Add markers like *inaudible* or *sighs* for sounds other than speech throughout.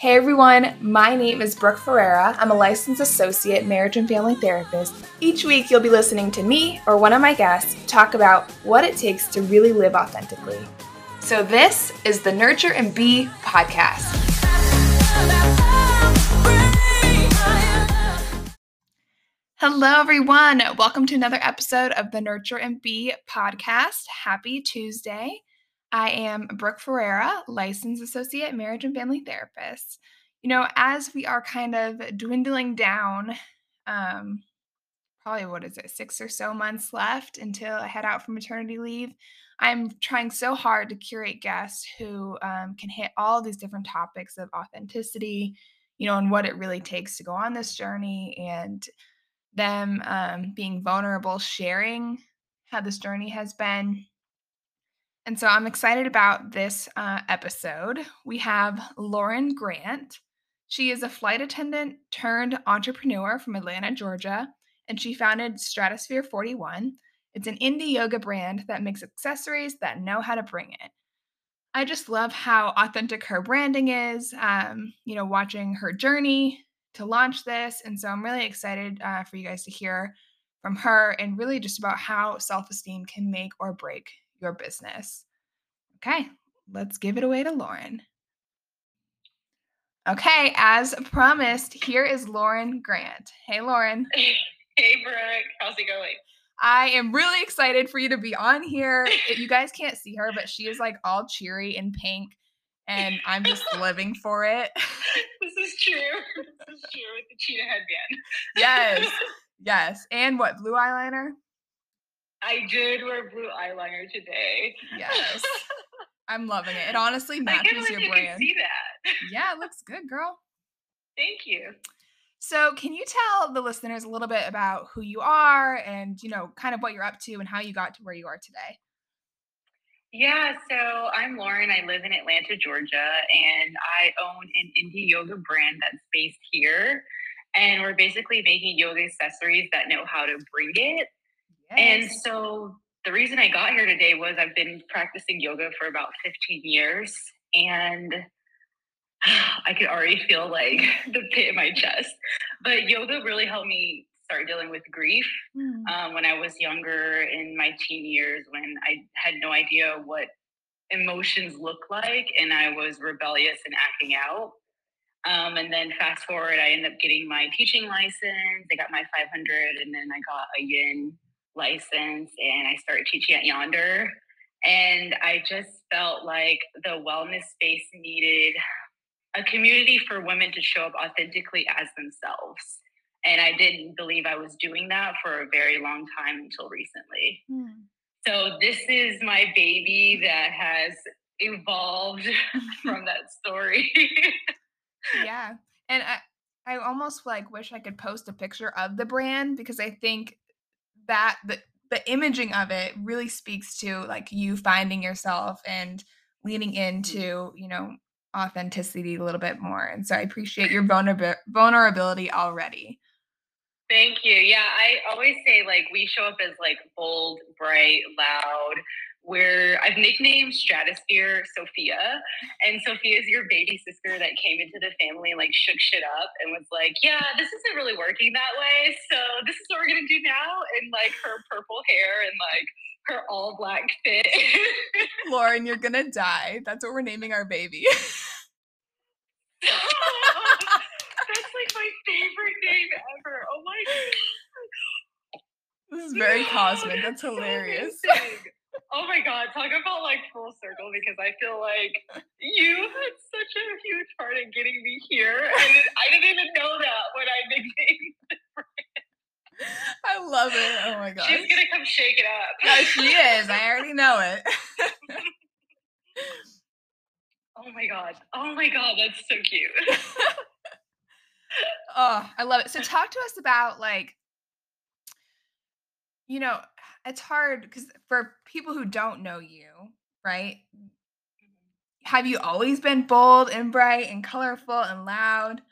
Hey everyone, my name is Brooke Ferreira. I'm a licensed associate marriage and family therapist. Each week, you'll be listening to me or one of my guests talk about what it takes to really live authentically. So, this is the Nurture and Be podcast. Hello, everyone. Welcome to another episode of the Nurture and Be podcast. Happy Tuesday. I am Brooke Ferreira, licensed associate marriage and family therapist. You know, as we are kind of dwindling down, um, probably what is it, six or so months left until I head out for maternity leave. I'm trying so hard to curate guests who um, can hit all these different topics of authenticity, you know, and what it really takes to go on this journey and them um, being vulnerable, sharing how this journey has been and so I'm excited about this uh, episode. We have Lauren Grant. She is a flight attendant turned entrepreneur from Atlanta, Georgia, and she founded Stratosphere 41. It's an indie yoga brand that makes accessories that know how to bring it. I just love how authentic her branding is, um, you know, watching her journey to launch this. And so I'm really excited uh, for you guys to hear from her and really just about how self esteem can make or break your business. Okay, let's give it away to Lauren. Okay, as promised, here is Lauren Grant. Hey, Lauren. Hey, Brooke. How's it going? I am really excited for you to be on here. *laughs* You guys can't see her, but she is like all cheery and pink, and I'm just *laughs* living for it. This is true. This is true with the cheetah headband. Yes, *laughs* yes. And what, blue eyeliner? I did wear blue eyeliner today. Yes. *laughs* I'm loving it. It honestly matches your you brand. see that. Yeah, it *laughs* looks good, girl. Thank you. So, can you tell the listeners a little bit about who you are and, you know, kind of what you're up to and how you got to where you are today? Yeah, so I'm Lauren. I live in Atlanta, Georgia, and I own an indie yoga brand that's based here. And we're basically making yoga accessories that know how to bring it and so the reason I got here today was I've been practicing yoga for about 15 years and *sighs* I could already feel like *laughs* the pit in my chest. But yoga really helped me start dealing with grief mm. um, when I was younger in my teen years when I had no idea what emotions look like and I was rebellious and acting out. Um, and then fast forward, I ended up getting my teaching license. I got my 500 and then I got a yin license and I started teaching at Yonder. And I just felt like the wellness space needed a community for women to show up authentically as themselves. And I didn't believe I was doing that for a very long time until recently. Mm. So this is my baby that has evolved *laughs* from that story. yeah. And I I almost like wish I could post a picture of the brand because I think that the the imaging of it really speaks to like you finding yourself and leaning mm. into you know authenticity a little bit more and so i appreciate your vulner- vulnerability already thank you yeah i always say like we show up as like bold bright loud where I've nicknamed Stratosphere Sophia. And Sophia is your baby sister that came into the family and like shook shit up and was like, yeah, this isn't really working that way. So this is what we're going to do now. And like her purple hair and like her all black fit. *laughs* Lauren, you're going to die. That's what we're naming our baby. *laughs* *laughs* That's like my favorite name ever. Oh my God. This is very cosmic. That's hilarious. So Oh my god, talk about like full circle because I feel like you had such a huge part in getting me here. And I didn't even know that when I nicknamed *laughs* I love it. Oh my god. She's gonna come shake it up. Yeah, she is. I already know it. *laughs* oh my god. Oh my god, that's so cute. *laughs* oh, I love it. So talk to us about like you know it's hard because for people who don't know you, right? Have you always been bold and bright and colorful and loud?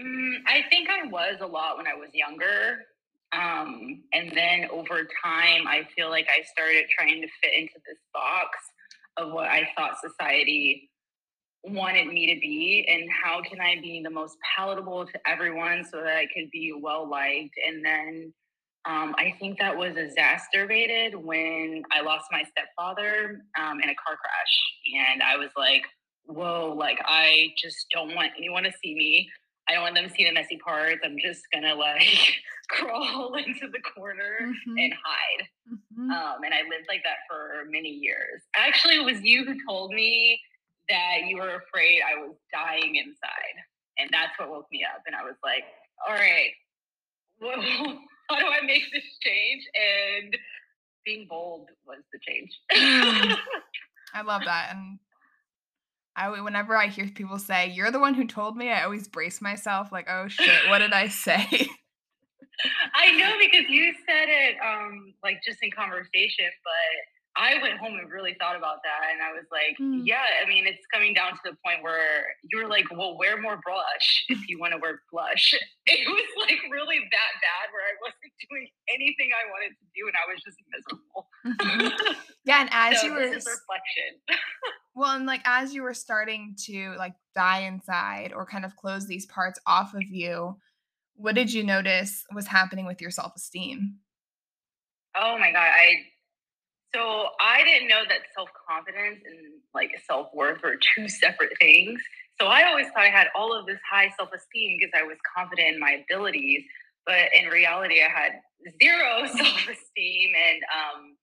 Mm, I think I was a lot when I was younger. Um, and then over time, I feel like I started trying to fit into this box of what I thought society wanted me to be and how can I be the most palatable to everyone so that I could be well liked. And then um, I think that was exacerbated when I lost my stepfather um, in a car crash. And I was like, whoa, like I just don't want anyone to see me. I don't want them to see the messy parts. I'm just gonna like *laughs* crawl *laughs* into the corner mm-hmm. and hide. Mm-hmm. Um, and I lived like that for many years. Actually, it was you who told me that you were afraid I was dying inside. And that's what woke me up. And I was like, all right, *laughs* well, how do I make this change? And being bold was the change. *sighs* I love *laughs* that. And I whenever I hear people say, You're the one who told me, I always brace myself like, oh shit, what did I say? *laughs* I know because you said it um like just in conversation, but I went home and really thought about that, and I was like, mm. yeah, I mean, it's coming down to the point where you're like, well, wear more blush if you want to wear blush. *laughs* It was like really that bad where I wasn't *laughs* doing anything I wanted to do, and I was just miserable. Mm-hmm. *laughs* yeah, and as so you were reflection. well, and like as you were starting to like die inside or kind of close these parts off of you, what did you notice was happening with your self esteem? Oh my god, I so I didn't know that self confidence and like self worth were two separate things. So I always thought I had all of this high self esteem because I was confident in my abilities, but in reality, I had zero *laughs* self esteem and um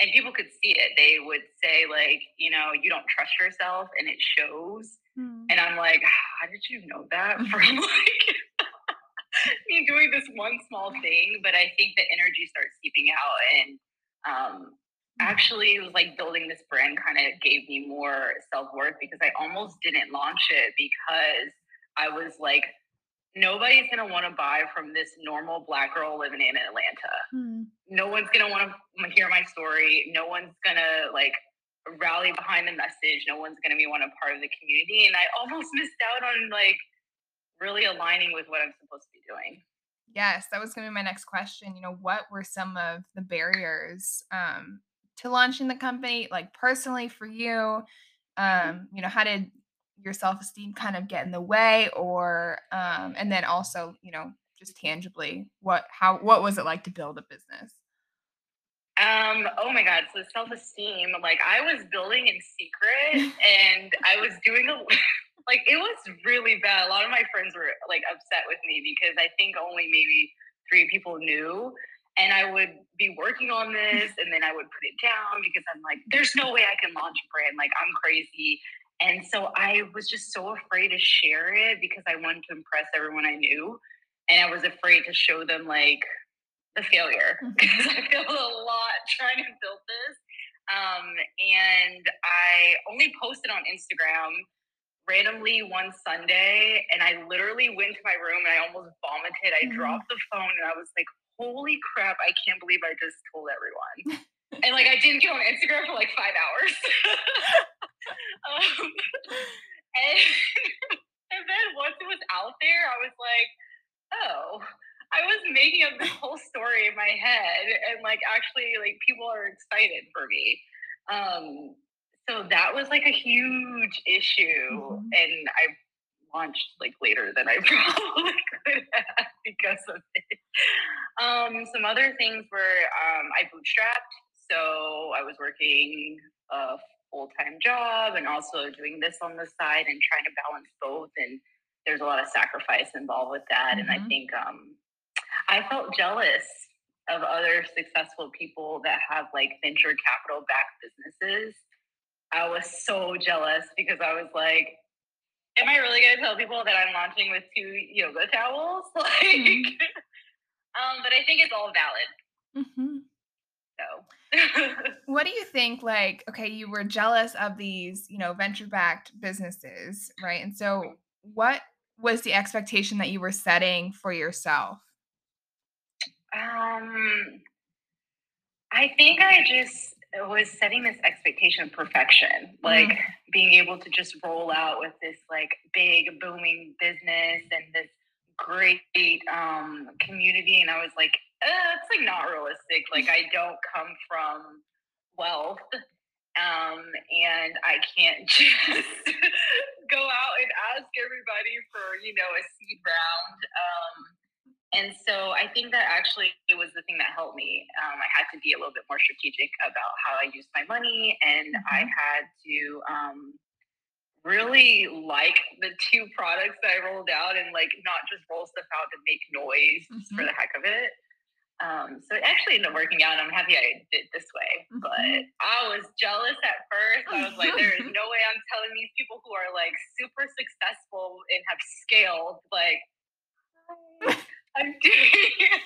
and people could see it. They would say like, you know, you don't trust yourself, and it shows. Mm. And I'm like, how did you know that *laughs* from like *laughs* me doing this one small thing? But I think the energy starts seeping out, and um, actually it was like building this brand kind of gave me more self-worth because I almost didn't launch it because I was like nobody's going to want to buy from this normal black girl living in Atlanta. Mm. No one's going to want to hear my story. No one's going to like rally behind the message. No one's going to be one a part of the community and I almost *laughs* missed out on like really aligning with what I'm supposed to be doing. Yes, that was going to be my next question. You know, what were some of the barriers um, to launching the company like personally for you um you know how did your self-esteem kind of get in the way or um and then also you know just tangibly what how what was it like to build a business? Um oh my god so self-esteem like i was building in secret *laughs* and i was doing a *laughs* like it was really bad. A lot of my friends were like upset with me because i think only maybe three people knew and I would be working on this and then I would put it down because I'm like, there's no way I can launch a brand. Like, I'm crazy. And so I was just so afraid to share it because I wanted to impress everyone I knew. And I was afraid to show them like the failure because mm-hmm. I failed a lot trying to build this. Um, and I only posted on Instagram randomly one Sunday and I literally went to my room and I almost vomited. I mm-hmm. dropped the phone and I was like, holy crap, I can't believe I just told everyone. and like I didn't get on Instagram for like five hours. *laughs* um, and, *laughs* and then once it was out there, I was like, oh, I was making up this whole story in my head, and like actually, like people are excited for me. Um, so that was like a huge issue, mm-hmm. and I launched like later than I *laughs* probably could have because of it. Um, some other things were um, I bootstrapped, so I was working a full time job and also doing this on the side and trying to balance both. And there's a lot of sacrifice involved with that. Mm-hmm. And I mm-hmm. think um, I felt jealous of other successful people that have like venture capital backed businesses. I was so jealous because I was like, am I really going to tell people that I'm launching with two yoga towels? *laughs* Like, mm-hmm. um, but I think it's all valid. Mm-hmm. So, what do *laughs* you think? Like, okay, you were jealous of these, you know, venture backed businesses, right? And so, what was the expectation that you were setting for yourself? Um, I think I just was setting this expectation of perfection, like mm. being able to just roll out with this like big booming business and this great um, community. And I was like, it's like not realistic. Like I don't come from wealth. Um, and I can't *laughs* just go out and ask everybody for, you know, a seed round. Um, and so I think that actually it was the thing that helped me. Um, I had to be a little bit more strategic about how I used my money, and mm-hmm. I had to um, really like the two products that I rolled out, and like not just roll stuff out to make noise mm-hmm. for the heck of it. Um, so it actually ended up working out. I'm happy I did this way. Mm-hmm. But I was jealous at first. I was like, there is *laughs* no way I'm telling these people who are like super successful and have scaled, like, *laughs* I'm doing it.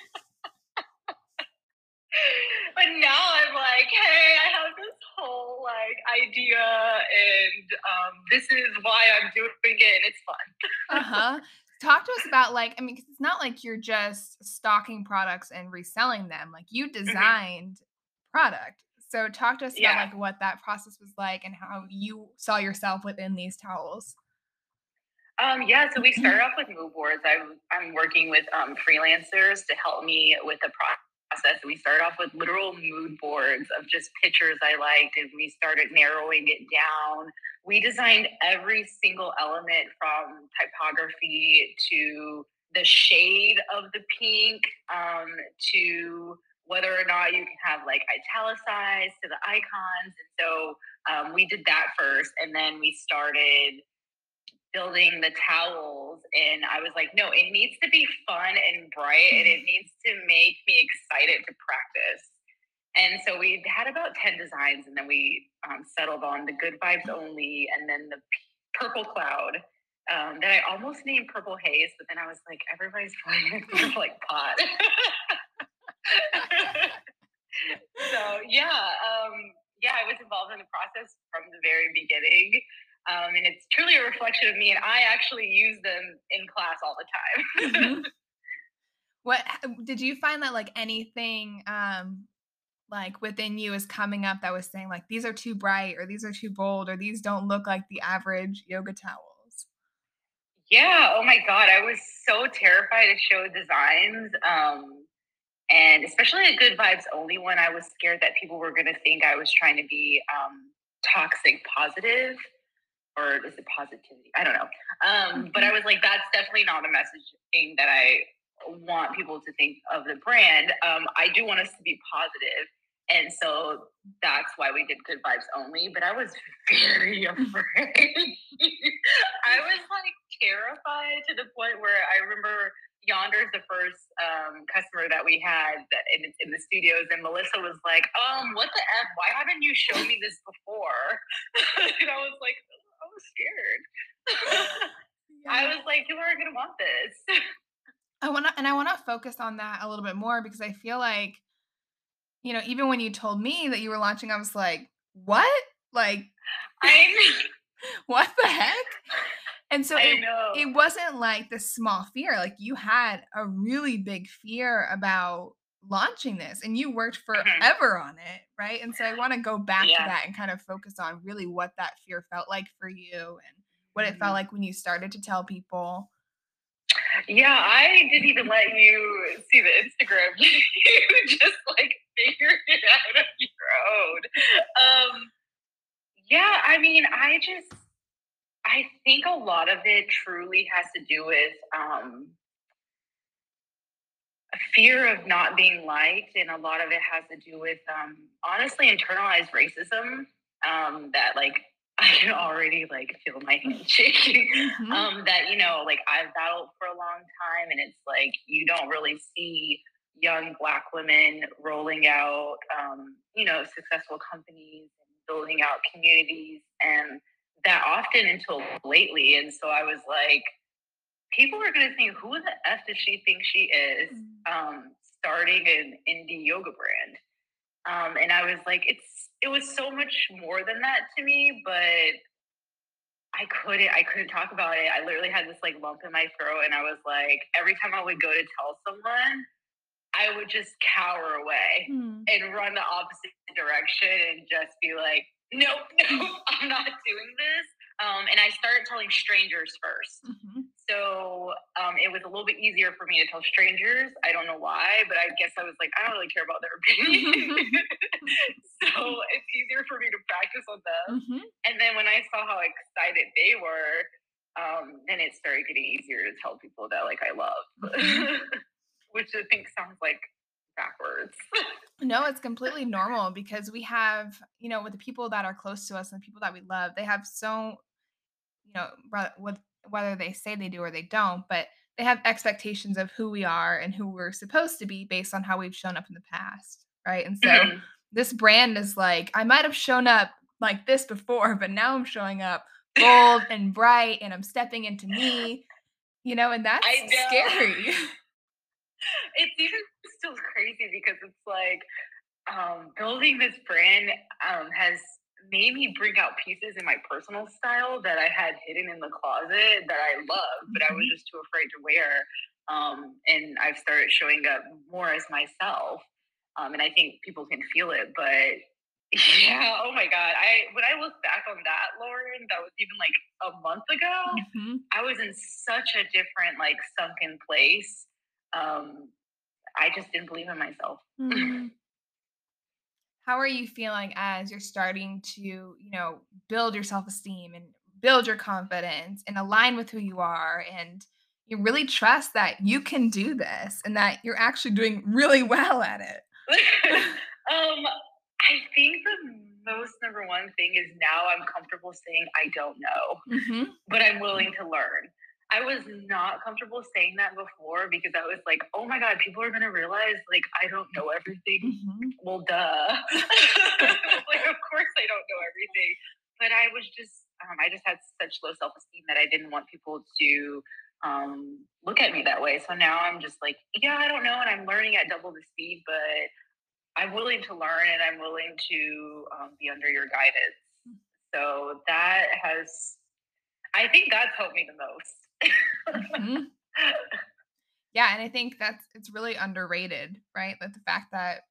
but now I'm like, hey, I have this whole like idea, and um, this is why I'm doing it, and it's fun. *laughs* uh huh talk to us about like i mean cause it's not like you're just stocking products and reselling them like you mm-hmm. designed mm-hmm. product so talk to us yeah. about like what that process was like and how you saw yourself within these towels um, yeah, so we started off with mood boards. I'm, I'm working with um, freelancers to help me with the process. We started off with literal mood boards of just pictures I liked, and we started narrowing it down we designed every single element from typography to the shade of the pink um, to whether or not you can have like italicized to the icons. And so um, we did that first. And then we started building the towels. And I was like, no, it needs to be fun and bright and it needs to make me excited to practice. And so we had about 10 designs and then we um, settled on the good vibes only and then the purple cloud um, that I almost named purple haze, but then I was like, everybody's *laughs* flying like pot. *laughs* so yeah, um, yeah, I was involved in the process from the very beginning. Um, and it's truly a reflection of me, and I actually use them in class all the time. mm-hmm. *laughs* What did you find that like anything um, like within you is coming up that was saying like these are too bright or these are too bold or these don't look like the average yoga towels yeah oh my god i was so terrified to show designs um and especially a good vibes only one i was scared that people were going to think i was trying to be um toxic positive or is it positivity i don't know um but i was like that's definitely not the messaging that i want people to think of the brand. Um, I do want us to be positive, and so that's why we did good vibes only. But I was *laughs* very *laughs* afraid. I was like terrified to the point where I remember Yonder's the first um, customer that we had in, in, the studios, and Melissa was like, "Um, what the f? Why haven't you shown me this before?" *laughs* and I was like, "I was scared." *laughs* yeah. I was like, "You aren't gonna want this." *laughs* I want to, and I want to focus on that a little bit more because I feel like, you know, even when you told me that you were launching, I was like, what? Like, *sighs* I *laughs* what the heck? And so it, it wasn't like the small fear. Like you had a really big fear about launching this and you worked mm-hmm. forever mm-hmm. on it, right? And so I want to go back yeah. to that and kind of focus on really what that fear felt like for you and what mm-hmm. it felt mm-hmm. like when you started to tell people yeah, I didn't even let you see the Instagram. *laughs* you just like figured it out on your own. Um, yeah, I mean, I just, I think a lot of it truly has to do with um, fear of not being liked, and a lot of it has to do with um, honestly internalized racism. Um, that like *laughs* I can already like feel my hand *laughs* shaking. Mm-hmm. Um, that you know, like I've battled for a long time, and it's like you don't really see young Black women rolling out, um, you know, successful companies and building out communities, and that often until lately. And so I was like, people are going to think, who the f does she think she is? Mm-hmm. Um, starting an indie yoga brand. Um, and I was like, it's it was so much more than that to me, but I couldn't I couldn't talk about it. I literally had this like lump in my throat, and I was like, every time I would go to tell someone, I would just cower away mm. and run the opposite direction and just be like, nope, *laughs* nope, I'm not doing this. Um, and I started telling strangers 1st mm-hmm. So um, it was a little bit easier for me to tell strangers. I don't know why, but I guess I was like, I don't really care about their opinion. *laughs* so it's easier for me to practice on them. Mm-hmm. And then when I saw how excited they were, um, then it started getting easier to tell people that like I love, mm-hmm. *laughs* which I think sounds like backwards. no, it's completely normal because we have, you know, with the people that are close to us and the people that we love, they have so, you know, with whether they say they do or they don't, but they have expectations of who we are and who we're supposed to be based on how we've shown up in the past, right? And so mm-hmm. this brand is like, I might have shown up like this before, but now I'm showing up bold *laughs* and bright and I'm stepping into me, you know, and that's scary. *laughs* it's even still crazy because it's like um, building this brand um, has made me bring out pieces in my personal style that I had hidden in the closet that I love, but I was mm-hmm. just too afraid to wear. Um, and I've started showing up more as myself. Um, and I think people can feel it, but *laughs* yeah, oh my God. I when I look back on that, Lauren, that was even like a month ago, mm-hmm. I was in such a different, like sunken place. Um, I just didn't believe in myself. Mm-hmm how are you feeling as you're starting to you know build your self-esteem and build your confidence and align with who you are and you really trust that you can do this and that you're actually doing really *laughs* well at it *laughs* um i think the most number one thing is now i'm comfortable saying i don't know mm-hmm. but i'm willing to learn I was not comfortable saying that before because I was like, oh my God, people are going to realize like I don't know everything. Mm-hmm. Well, duh. *laughs* like, of course I don't know everything. But I was just, um, I just had such low self esteem that I didn't want people to um, look at me that way. So now I'm just like, yeah, I don't know. And I'm learning at double the speed, but I'm willing to learn and I'm willing to um, be under your guidance. Mm. So that has, I think that's helped me the most mm-hmm. *laughs* Yeah, and I think that's it's really underrated, right? Like the fact that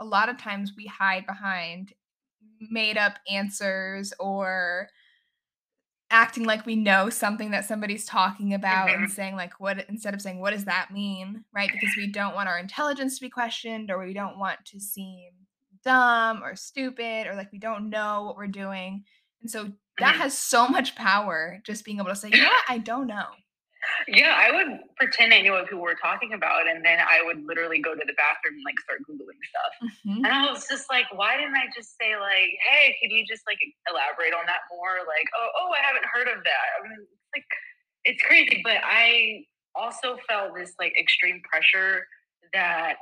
a lot of times we hide behind made up answers or acting like we know something that somebody's talking about mm-hmm. and saying like what instead of saying what does that mean right because we don't want our intelligence to be questioned or we don't want to seem dumb or stupid or like we don't know what we're doing and so that has so much power just being able to say, you know *laughs* what, I don't know. Yeah, I would pretend I knew what people were talking about, and then I would literally go to the bathroom and like start googling stuff. Mm-hmm. And I was just like, why didn't I just say like, hey, can you just like elaborate on that more? Like, oh, oh, I haven't heard of that. I mean, it's like it's crazy, but I also felt this like extreme pressure that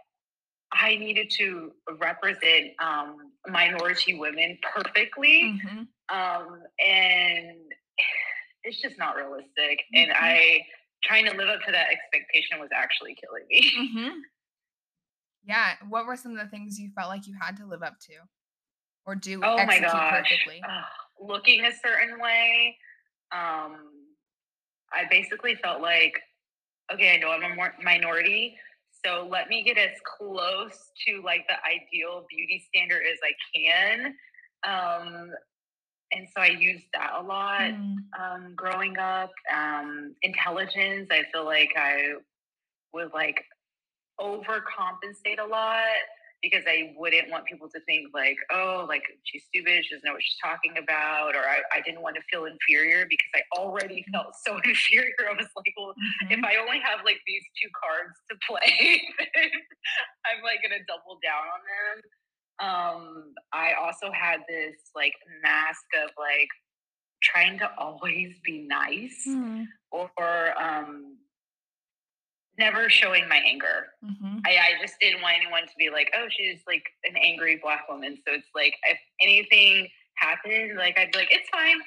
I needed to represent um, minority women perfectly. Mm-hmm. Um, and *sighs* it's just not realistic. Mm-hmm. And I trying to live up to that expectation was actually killing me. *laughs* Mm-hmm. Yeah. What were some of the things you felt like you had to live up to or do oh my gosh. perfectly? looking a certain way. Um, I basically felt like, okay, I know I'm a more minority, so let me get as close to like the ideal beauty standard as I can. Um, and so I used that a lot mm. um, growing up. Um, intelligence, I feel like I would like overcompensate a lot because I wouldn't want people to think like, oh, like she's stupid, she doesn't know what she's talking about, or I, I didn't want to feel inferior because I already mm. felt so *laughs* inferior. I was like, well, mm-hmm. if I only have like these two cards to play, *laughs* I'm like gonna double down on them. Um, I also had this like mask of like trying to *laughs* always be nice mm-hmm. or um never showing my anger. Mm-hmm. I, I just didn't want anyone to be like, oh, she's like an angry black woman. So it's like, if anything happened, like I'd be like, it's fine,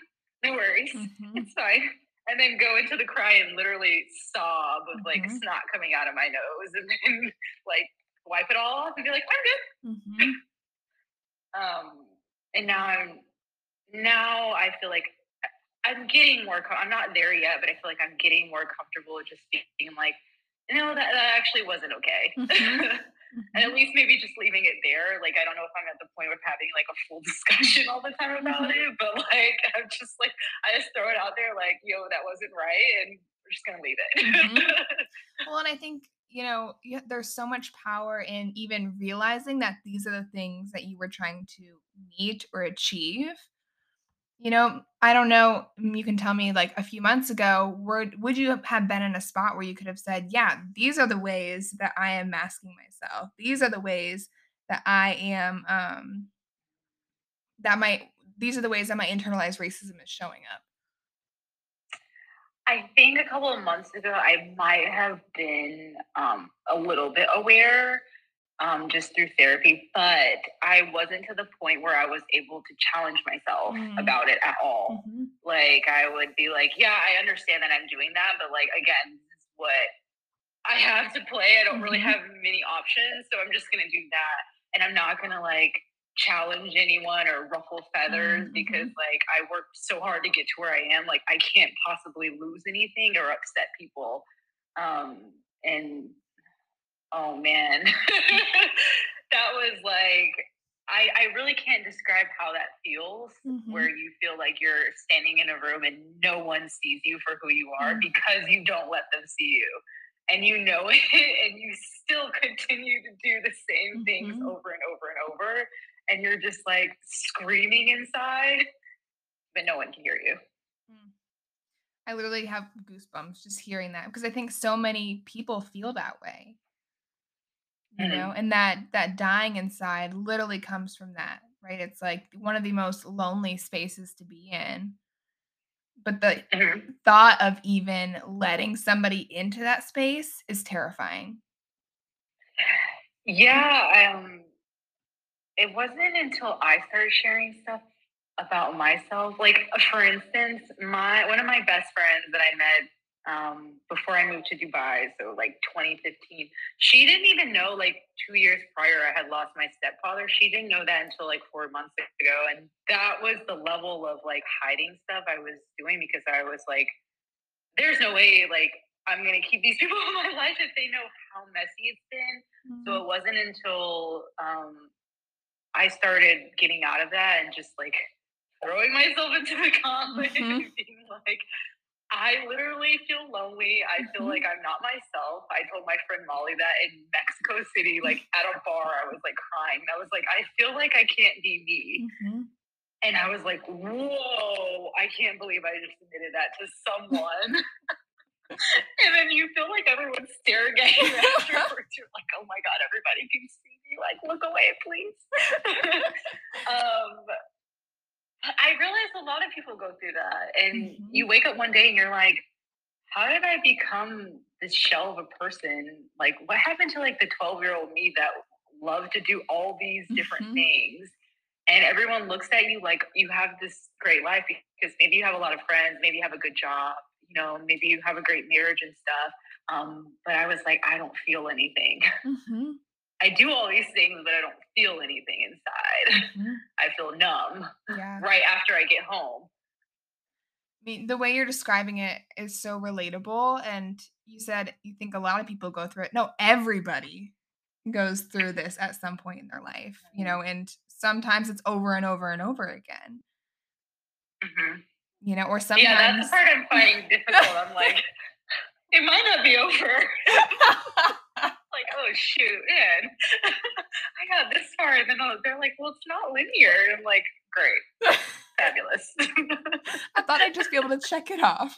no worries, *laughs* mm-hmm. it's fine. And then go into the cry and literally sob with like mm-hmm. snot coming out of my nose and then *laughs* like wipe it all off and be like, I'm good. Mm-hmm. um, and now I'm, now I feel like I'm getting more, I'm not there yet, but I feel like I'm getting more comfortable just being like, no, that, that actually wasn't okay. Mm-hmm. *laughs* and at least maybe just leaving it there. Like, I don't know if I'm at the point of having like a full *laughs* discussion all the time about mm-hmm. it, but like, *laughs* I'm just like, I just throw it out there, like, yo, that wasn't right. And we're just gonna leave it. Mm-hmm. well, and I think you know there's so much power in even realizing that these are the things that you were trying to meet or achieve you know, I don't know. Mm, you can tell me like a few months ago, would would you have been in a spot where you could have said, "Yeah, these are the ways that I am masking myself. These are the ways that I am um that my these are the ways that my internalized racism is showing up." I think a couple of months ago, I might have been um, a little bit aware um, just through therapy, but I wasn't to the point where I was able to challenge myself mm. about it at all. Mm-hmm. Like I would be like, yeah, I understand that I'm doing that, but like again, this is what I have to play. I don't mm-hmm. really have many options, so I'm just gonna do that, and I'm not gonna like challenge anyone or ruffle feathers mm-hmm. because like I worked so hard to get to where I am. Like I can't possibly lose anything or upset people. Um, and oh man, *laughs* that was like I, I really can't describe how that feels mm-hmm. where you feel like you're standing in a room and no one sees you for who you are mm-hmm. because you don't let them see you and you know *laughs* it and you still continue to do the same things mm-hmm. over and over and over and you're just like screaming inside but no one can hear you mm. i literally have goosebumps just hearing that because i think so many people feel that way you mm-hmm. know and that that dying inside literally comes from that right it's like one of the most lonely spaces to be in but the mm-hmm. thought of even letting somebody into that space is terrifying *sighs* yeah um it wasn't until i started sharing stuff about myself like for instance my one of my best friends that i met um, before I moved to Dubai, so like 2015. She didn't even know, like two years prior, I had lost my stepfather. She didn't know that until like four months ago. And that was the level of like hiding stuff I was doing because I was like, there's no way, like, I'm going to keep these *laughs* people in my life if they know how messy it's been. Mm-hmm. So it wasn't until um, I started getting out of that and just like throwing myself into the conflict mm-hmm. and being like, I literally feel lonely. I feel mm-hmm. like I'm not myself. I told my friend Molly that in Mexico City, like *laughs* at a bar, I was like crying. I was like, I feel like I can't be me. Mm-hmm. And I was like, whoa, I can't believe I just admitted that to someone. *laughs* and then you feel like everyone's staring at you *laughs* afterwards. You're like, oh my God, everybody can see me. Like, look away, please. *laughs* um, I realize a lot of people go through that. And mm-hmm. you wake up one day and you're like, how did I become this shell of a person? Like, what happened to like the 12 year old me that loved to do all these different mm-hmm. things? And everyone looks at you like you have this great life because maybe you have a lot of friends, maybe you have a good job, you know, maybe you have a great marriage and stuff. Um, but I was like, I don't feel anything. Mm-hmm. I do all these things, but I don't feel anything inside. Mm-hmm. *laughs* I feel numb yeah. right after I get home. I mean, the way you're describing it is so relatable. And you said you think a lot of people go through it. No, everybody goes through this at some point in their life, you know, and sometimes it's over and over and over again. Mm-hmm. You know, or sometimes. Yeah, that's the part I'm finding difficult. I'm like, *laughs* *laughs* it might not be over. Like, oh shoot, man, *laughs* I got this far, and then they're like, well, it's not linear. I'm like, great, fabulous. *laughs* I thought I'd just be able to check it off.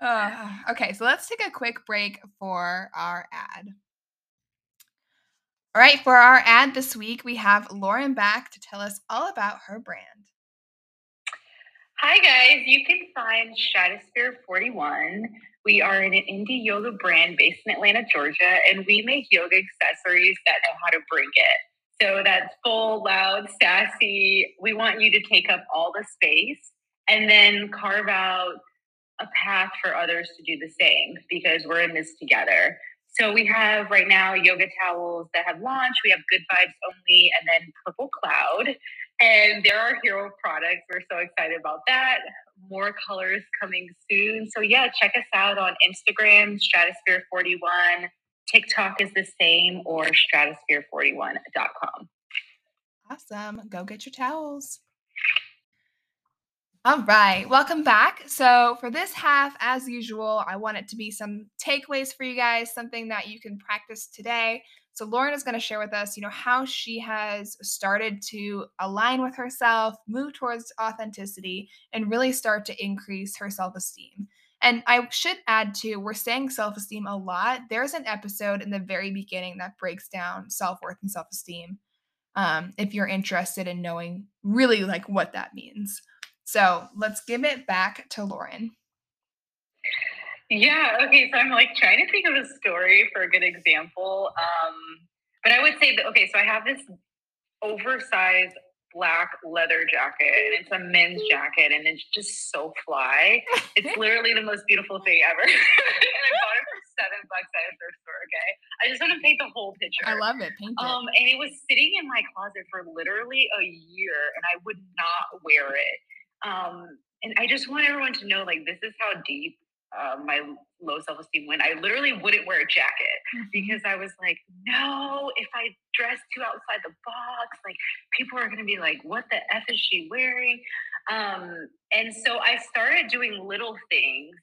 Uh, *laughs* okay, so let's take a quick break for our ad. All right, for our ad this week, we have Lauren back to tell us all about her brand. Hi, guys. You can find Stratosphere 41 we are an indie yoga brand based in Atlanta, Georgia, and we make yoga accessories that know how to bring it. So that's full, loud, sassy. We want you to take up all the space and then carve out a path for others to do the same because we're in this together. So we have right now yoga towels that have launched. We have Good Vibes Only and then Purple Cloud. And there are hero products. We're so excited about that. More colors coming soon. So, yeah, check us out on Instagram, Stratosphere41. TikTok is the same, or stratosphere41.com. Awesome. Go get your towels. All right, welcome back. So, for this half, as usual, I want it to be some takeaways for you guys, something that you can practice today. So, Lauren is going to share with us, you know, how she has started to align with herself, move towards authenticity, and really start to increase her self esteem. And I should add too, we're saying self esteem a lot. There's an episode in the very beginning that breaks down self worth and self esteem. Um, if you're interested in knowing really like what that means. So let's give it back to Lauren. Yeah, okay, so I'm like trying to think of a story for a good example. Um, but I would say that, okay, so I have this oversized black leather jacket and it's a men's jacket and it's just so fly. *laughs* It's literally the most beautiful thing ever. *laughs* and I *laughs* bought it for seven bucks at a thrift store, okay? I just want to paint the whole picture. I love it. Paint it. Um, and it was sitting in my closet for literally a year and I would not wear it. Um, and I just want everyone to know, like, this is how deep uh, my low self esteem went. I literally wouldn't wear a jacket mm-hmm. because I was like, no, if I dress too outside the box, like, people are going to be like, what the F is she wearing? Um, and so I started doing little things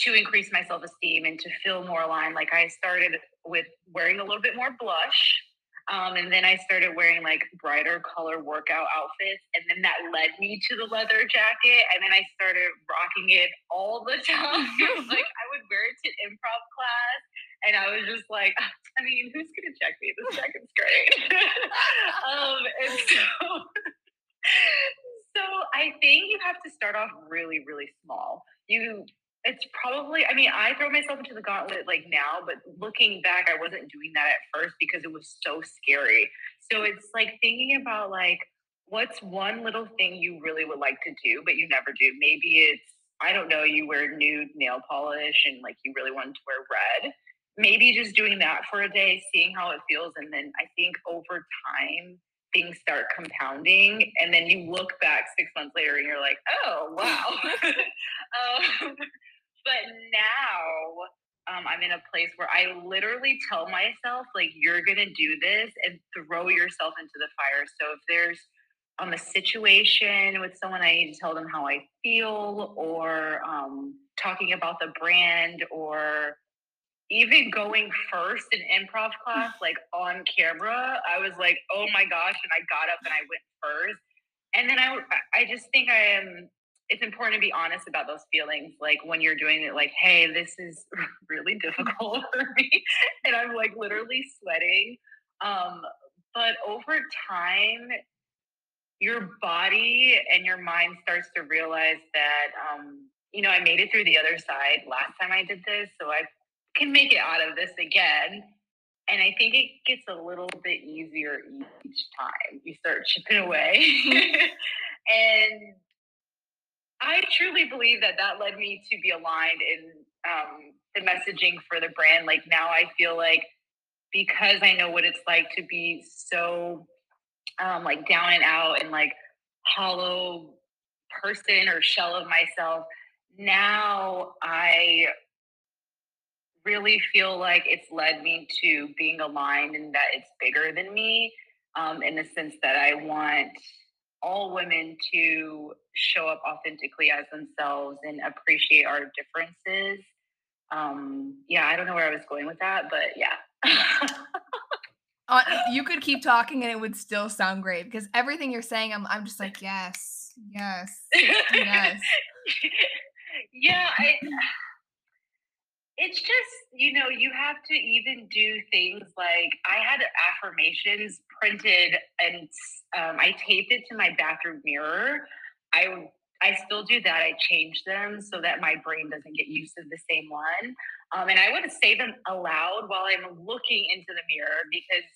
to increase my self esteem and to feel more aligned. Like, I started with wearing a little bit more blush. Um, and then I started wearing like brighter color workout outfits. And then that led me to the leather jacket. And then I started rocking it all the *laughs* time. like I would wear it to improv class. And I was just like, I mean, who's going to check me? This jacket's great. *laughs* um, and *laughs* so, so I think you have to start off really, really small. You it's probably, I mean, I throw myself into the gauntlet like now, but looking back, I wasn't doing that at first because it was so scary. So it's like thinking about like, what's one little thing you really would like to do, but you never do? Maybe it's, I don't know, you wear nude nail polish and like you really want to wear red. Maybe just doing that for a day, seeing how it feels. And then I think over time, things start compounding and then you look back six months later and you're like oh wow *laughs* um, but now um, I'm in a place where I literally tell myself, like, you're going to do this and throw yourself into the fire. So if there's um, a situation with someone, I need to tell them how I feel, or um, talking about the brand, or even going first in improv class, *laughs* like on camera, I was like, oh my gosh. And I got up and I went first. And then I, I just think I am it's important to be honest about those feelings. Like when you're doing it, like, hey, this is *laughs* really difficult for me. And I'm like literally sweating. Um, but over time, your body and your mind starts to realize that, um, you know, I made it through the other side last time I did this. So I can make it out of this again. And I think it gets a little bit easier each time. You start chipping away. *laughs* and I truly believe that that led me to be aligned in um, the messaging for the brand. Like now, I feel like because I know what it's like to be so um, like down and out and like hollow person or shell of myself. Now I really feel like it's led me to being aligned and that it's bigger than me um, in the sense that I want all women to show up authentically as themselves and appreciate our differences. Um, yeah, I don't know where I was going with that, but yeah. uh, *laughs* you could keep talking and it would still sound great because everything you're saying, I'm, I'm just like, yes, yes, yes. *laughs* yeah, I it's just you know you have to even do things like i had affirmations printed and um, i taped it to my bathroom mirror. I i still do that i change them so that my brain doesn't get used to the same one. Um, and i would say them aloud while i'm looking into the mirror because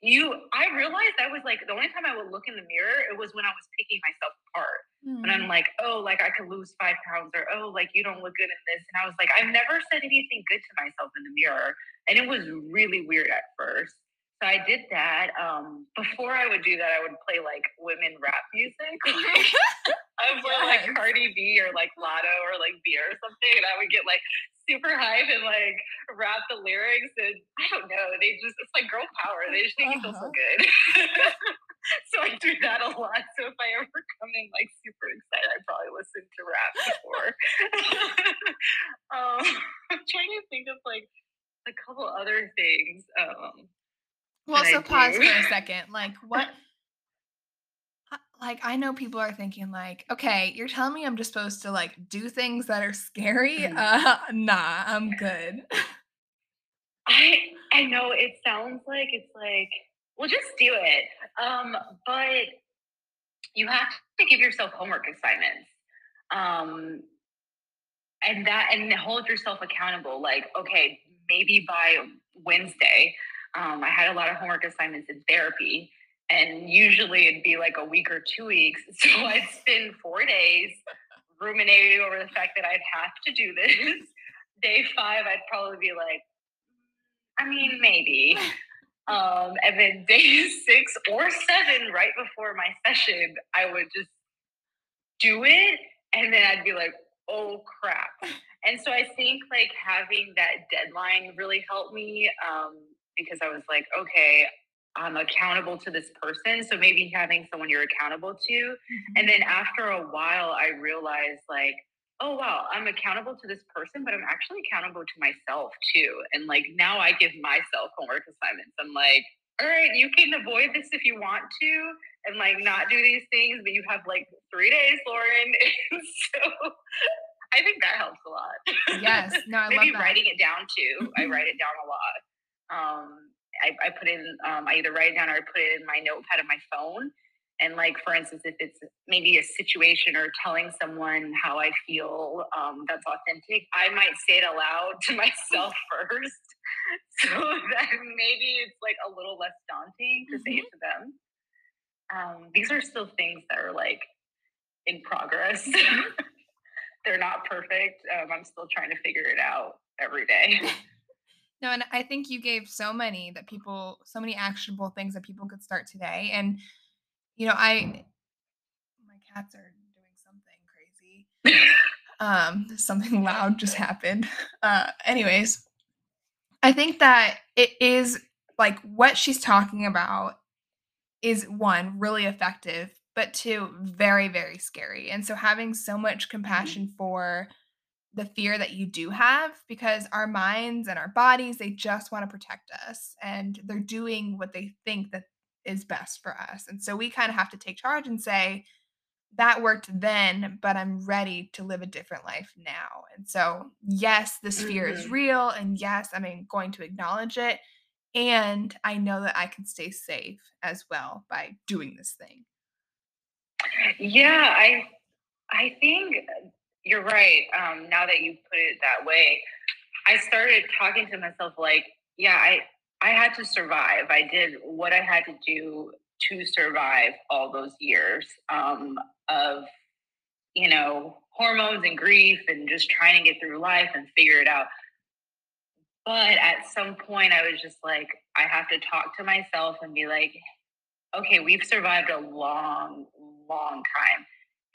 you i realized i was like the only time i would look in the mirror it was when i was picking myself apart mm. and i'm mm. like oh like i could lose five pounds or oh like you don't look good in this and i was like i've never said anything good to myself in the mirror and it was really weird at first so i did that um before i would do that i would play like women rap music *laughs* *laughs* I would play like Cardi B or like Latto or like Bia or something, and I would get like super hype and like rap the lyrics and I don't know, they just it's like girl power. They just make uh-huh. you feel so uh-huh. good. *laughs* so I do that a lot. So if I ever come in like super excited, I probably listen to rap before. *laughs* um, I'm trying to think of like a couple other things. Um, well, so pause for a *laughs* second. Like what? Like I know people are thinking like, okay, you're telling me I'm just supposed to like do things that are scary? Mm. Uh, *laughs* nah, I'm good. I I know it sounds like it's like, well, just do it. Um, but you have to give yourself homework assignments. Um, and that and hold yourself accountable. Like, okay, maybe by Wednesday, um, I had a lot of homework assignments in therapy and usually it'd be like a week or two weeks. *laughs* So I'd spend four days ruminating over the fact that I'd have to do this. *laughs* Day five, I'd probably be like, I mean, maybe. *laughs* Um, and then day six or seven, right before my session, I would just do it. And then I'd be like, oh crap. And so I think like having that deadline really helped me um, because I was like, okay, I'm accountable to this person. So maybe having someone you're accountable to. Mm-hmm. And then after a while, I realized like, oh, wow, I'm accountable to this person, but I'm actually accountable to myself too. And like now I give myself homework assignments. I'm like, all right, you can avoid this if you want to and like not do these things, but you have like three days, Lauren. *laughs* And so I think that helps a lot. Yes. No, I *laughs* Maybe love that. writing it down too. I write it down a lot. Um, I, I put in, um, I either write it down or I put it in my notepad of my phone. And like, for instance, if it's maybe a situation or telling someone how I feel um, that's authentic, I might say it aloud to *laughs* myself first, *laughs* so that maybe it's like a little less daunting to mm-hmm. say it mm-hmm. to them. Um, these are still things that are like in progress. *laughs* They're not perfect. Um, I'm still trying to figure it out every day. No, and I think you gave so many that people, so many actionable things that people could start today. And, you know, I, my cats are doing something crazy. um, *laughs* something loud just happened. Uh, anyways, I think that it is like what she's talking about is one, really effective, but two, very, very scary. And so having so much mm-hmm. compassion for, the fear that you do have because our minds and our bodies they just want to protect us and they're doing what they think that is best for us and so we kind of have to take charge and say that worked then but i'm ready to live a different life now and so yes this fear mm-hmm. is real and yes i'm going to acknowledge it and i know that i can stay safe as well by doing this thing yeah i i think you're right. Um, now that you put it that way, I started talking to myself like, yeah, I I had to survive. I did what I had to do to survive all those years um, of, you know, hormones and grief and just trying to get through life and figure it out. But at some point, I was just like, I have to talk to myself and be like, okay, we've survived a long, long time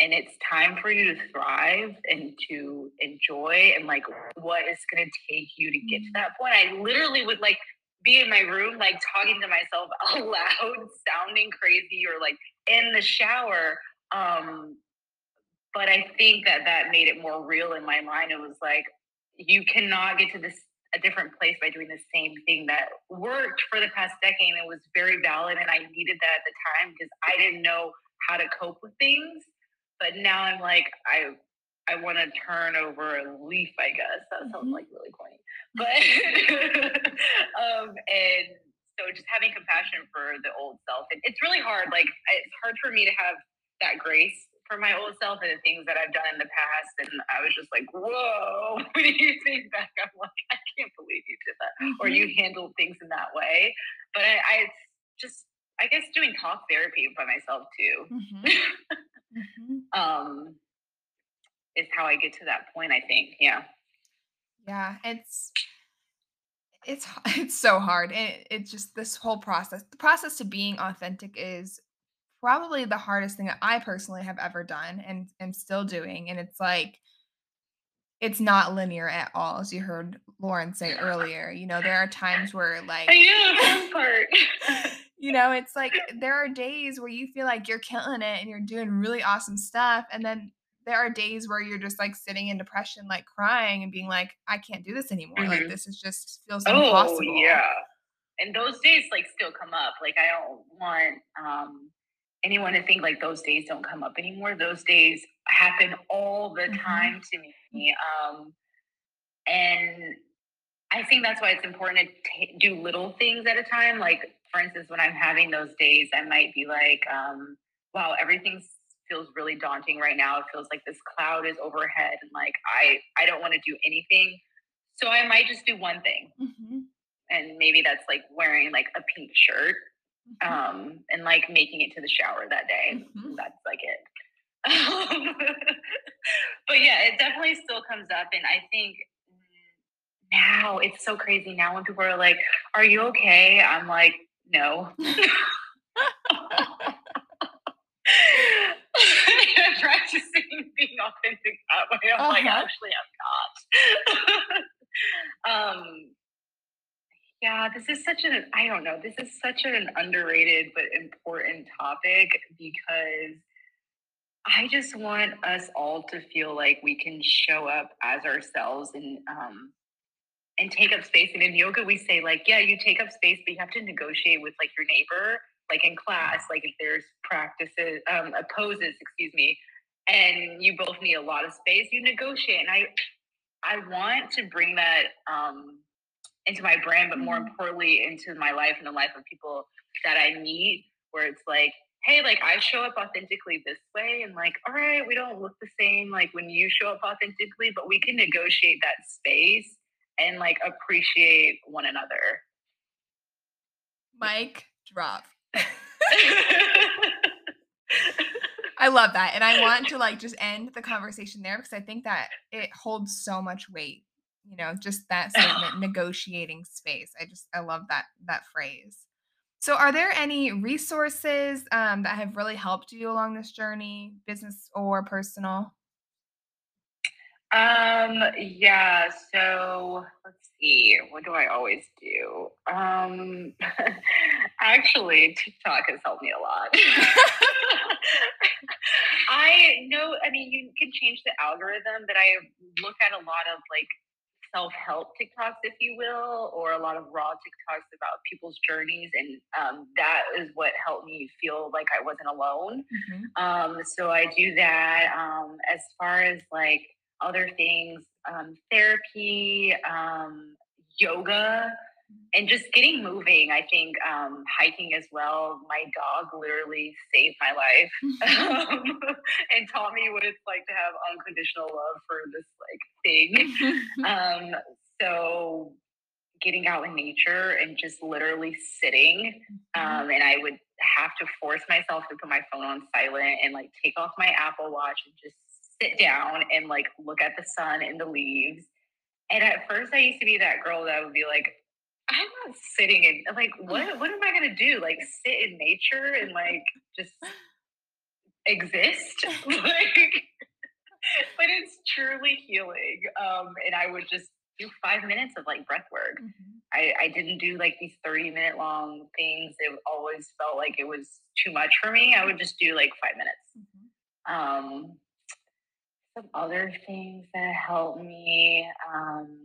and it's time for you to thrive and to enjoy and like what is going to take you to get to mm. that point. I literally would like be in my room like talking to myself *laughs* out loud sounding crazy or like in the shower um but i think that that made it more real in my mind. It was like you cannot get to this a different place by doing the same thing that worked for the past decade and it was very valid and i needed that at the time because i didn't know how to cope with things but now I'm like, I I want to turn over a leaf, I guess. That sounds mm-hmm. like really corny. *laughs* But *laughs* um and so just having compassion for the old self. And it's really hard. Like it's hard for me to have that grace for my old self and the things that I've done in the past. And I was just like, whoa, *laughs* when you think back, I'm like, I can't believe you did that. Mm-hmm. Or you mm-hmm. handled things in that way. But I, I just I guess doing talk therapy by myself too. Mm-hmm. *laughs* mm-hmm. um, is how I get to that point. I think, yeah, yeah. It's it's *laughs* it's so hard. It, it's just this whole process. The process to being authentic is probably the hardest thing that I personally have ever done and am still doing. And it's like it's not linear at all, as you heard Lauren say *laughs* earlier. You know, there are times where like I know part. You know, it's like there are days where you feel like you're killing it and you're doing really awesome stuff. And then there are days where you're just like sitting in depression, like crying and being like, I can't do this anymore. Mm-hmm. Like this is just feels oh, impossible. Yeah. And those days like still come up. Like I don't want um anyone to think like those days don't come up anymore. Those days happen all the mm-hmm. time to me. Um and I think that's why it's important to t- do little things at a time. Like, for instance, when I'm having those days, I might be like, um, wow, everything feels really daunting right now. It feels like this cloud is overhead and like I, I don't want to do anything. So I might just do one thing. Mm-hmm. And maybe that's like wearing like a pink shirt mm-hmm. um, and like making it to the shower that day. Mm-hmm. That's like it. *laughs* but yeah, it definitely still comes up. And I think now it's so crazy now when people are like, Are you okay? I'm like, No. I'm *laughs* *laughs* practicing being authentic that way. I'm uh-huh. like, actually, I'm not. *laughs* um, yeah, this is such an, I don't know, this is such an underrated but important topic because I just want us all to feel like we can show up as ourselves and um, and take up space. And in yoga, we say like, yeah, you take up space, but you have to negotiate with like your neighbor, like in class, like if there's practices, um, uh, poses, excuse me, and you both need a lot of space, you negotiate. And I, I want to bring that um, into my brand, but more mm-hmm. importantly, into my life and the life of people that I meet, where it's like, hey, like I show up authentically this way, and like, all right, we don't look the same like when you show up authentically, but we can negotiate that space and like appreciate one another. Mic, drop. *laughs* I love that. And I want to like just end the conversation there because I think that it holds so much weight. You know, just that statement, *laughs* negotiating space. I just I love that that phrase. So, are there any resources um, that have really helped you along this journey, business or personal? Um, yeah, so let's see, what do I always do? Um, *laughs* actually, TikTok has helped me a lot. *laughs* I know, I mean, you can change the algorithm, but I look at a lot of like self help TikToks, if you will, or a lot of raw TikToks about people's journeys. And um, that is what helped me feel like I wasn't alone. Mm-hmm. Um, so I do that. Um, as far as like, other things, um, therapy, um, yoga, and just getting moving. I think um, hiking as well. My dog literally saved my life *laughs* *laughs* and taught me what it's like to have unconditional love for this like thing. *laughs* um, so getting out in nature and just literally sitting. Mm-hmm. Um, and I would have to force myself to put my phone on silent and like take off my Apple Watch and just sit down and like look at the sun and the leaves. And at first, I used to be that girl that would be like, I'm not sitting in like what what am I gonna do? Like sit in nature and like just exist? *laughs* *laughs* like but it's truly healing. Um and I would just do five minutes of like breath work. Mm-hmm. I, I didn't do like these 30 minute long things. It always felt like it was too much for me. I would just do like five minutes. Mm-hmm. Um some other things that help me. Um,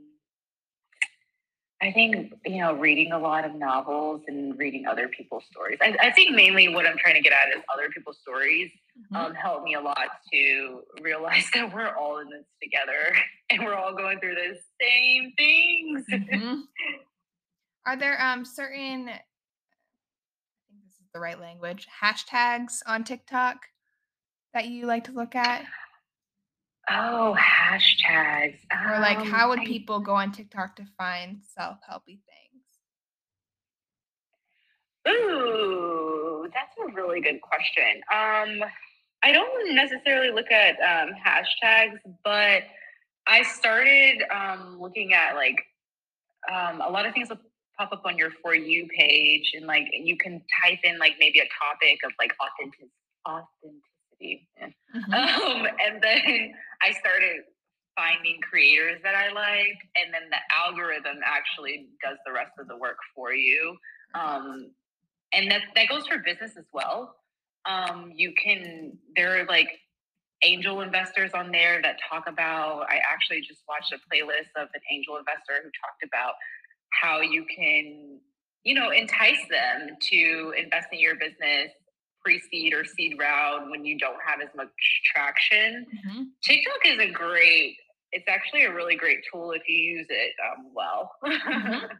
I think, you know, reading a lot of novels and reading other people's stories. I, I think mainly what I'm trying to get at is other people's stories mm-hmm. um, help me a lot to realize *laughs* that we're all in this together *laughs* and we're all going through the same things. Mm-hmm. *laughs* Are there um, certain, I think this is the right language, hashtags on TikTok that you like to look at? Oh, hashtags. Or like, um, how would I, people go on TikTok to find self helpy things? Ooh, that's a really good question. Um, I don't necessarily look at um, hashtags, but I started um, looking at like um, a lot of things will pop up on your for you page, and like you can type in like maybe a topic of like authentic *laughs* Mm-hmm. Um, and then I started finding creators that I like, and then the algorithm actually does the rest of the work for you. Um, and that that goes for business as well. Um, you can there are like angel investors on there that talk about. I actually just watched a playlist of an angel investor who talked about how you can, you know, entice them to invest in your business pre-seed or seed round when you don't have as much traction. Mm-hmm. TikTok is a great. It's actually a really great tool if you use it um, well. mm-hmm. *laughs*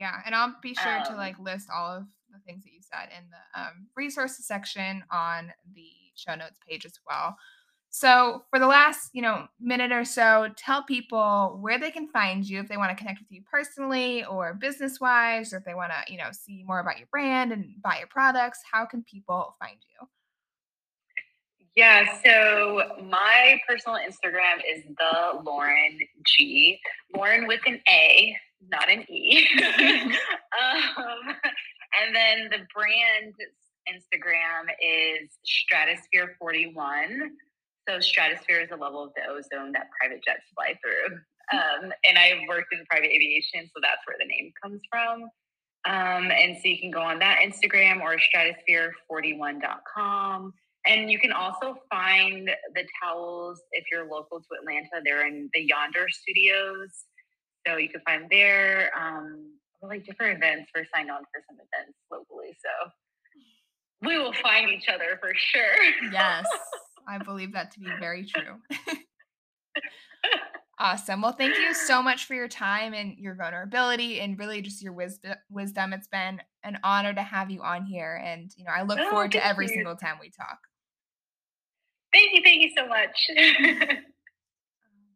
Yeah, and I'll be sure um, to like list all of the things that you said in the um, resources section on the show notes page as well. So, for the last, you know, minute or so, tell people where they can find you if they want to connect with you personally or business-wise, or if they want to, you know, see more about your brand and buy your products. How can people find you? Yeah, so my personal Instagram is the Lauren G. Lauren with an A, not an E. *laughs* *laughs* um, and then the brand Instagram is Stratosphere 41. So stratosphere is the level of the ozone that private jets fly through. Um, and I have worked in private aviation, so that's where the name comes from. Um, and so you can go on that Instagram or stratosphere41.com. And you can also find the towels if you're local to Atlanta. They're in the Yonder Studios. So you can find there. Um, like different events. We're signed on for some events locally. So we will find each other for sure. Yes. *laughs* I believe that to be very true. awesome. Well, thank you so much for your time and your vulnerability and really just your wisdom. It's been an honor to have you on here, and you know I look oh, forward to every you. single time we talk. Thank you. Thank you so much. *laughs*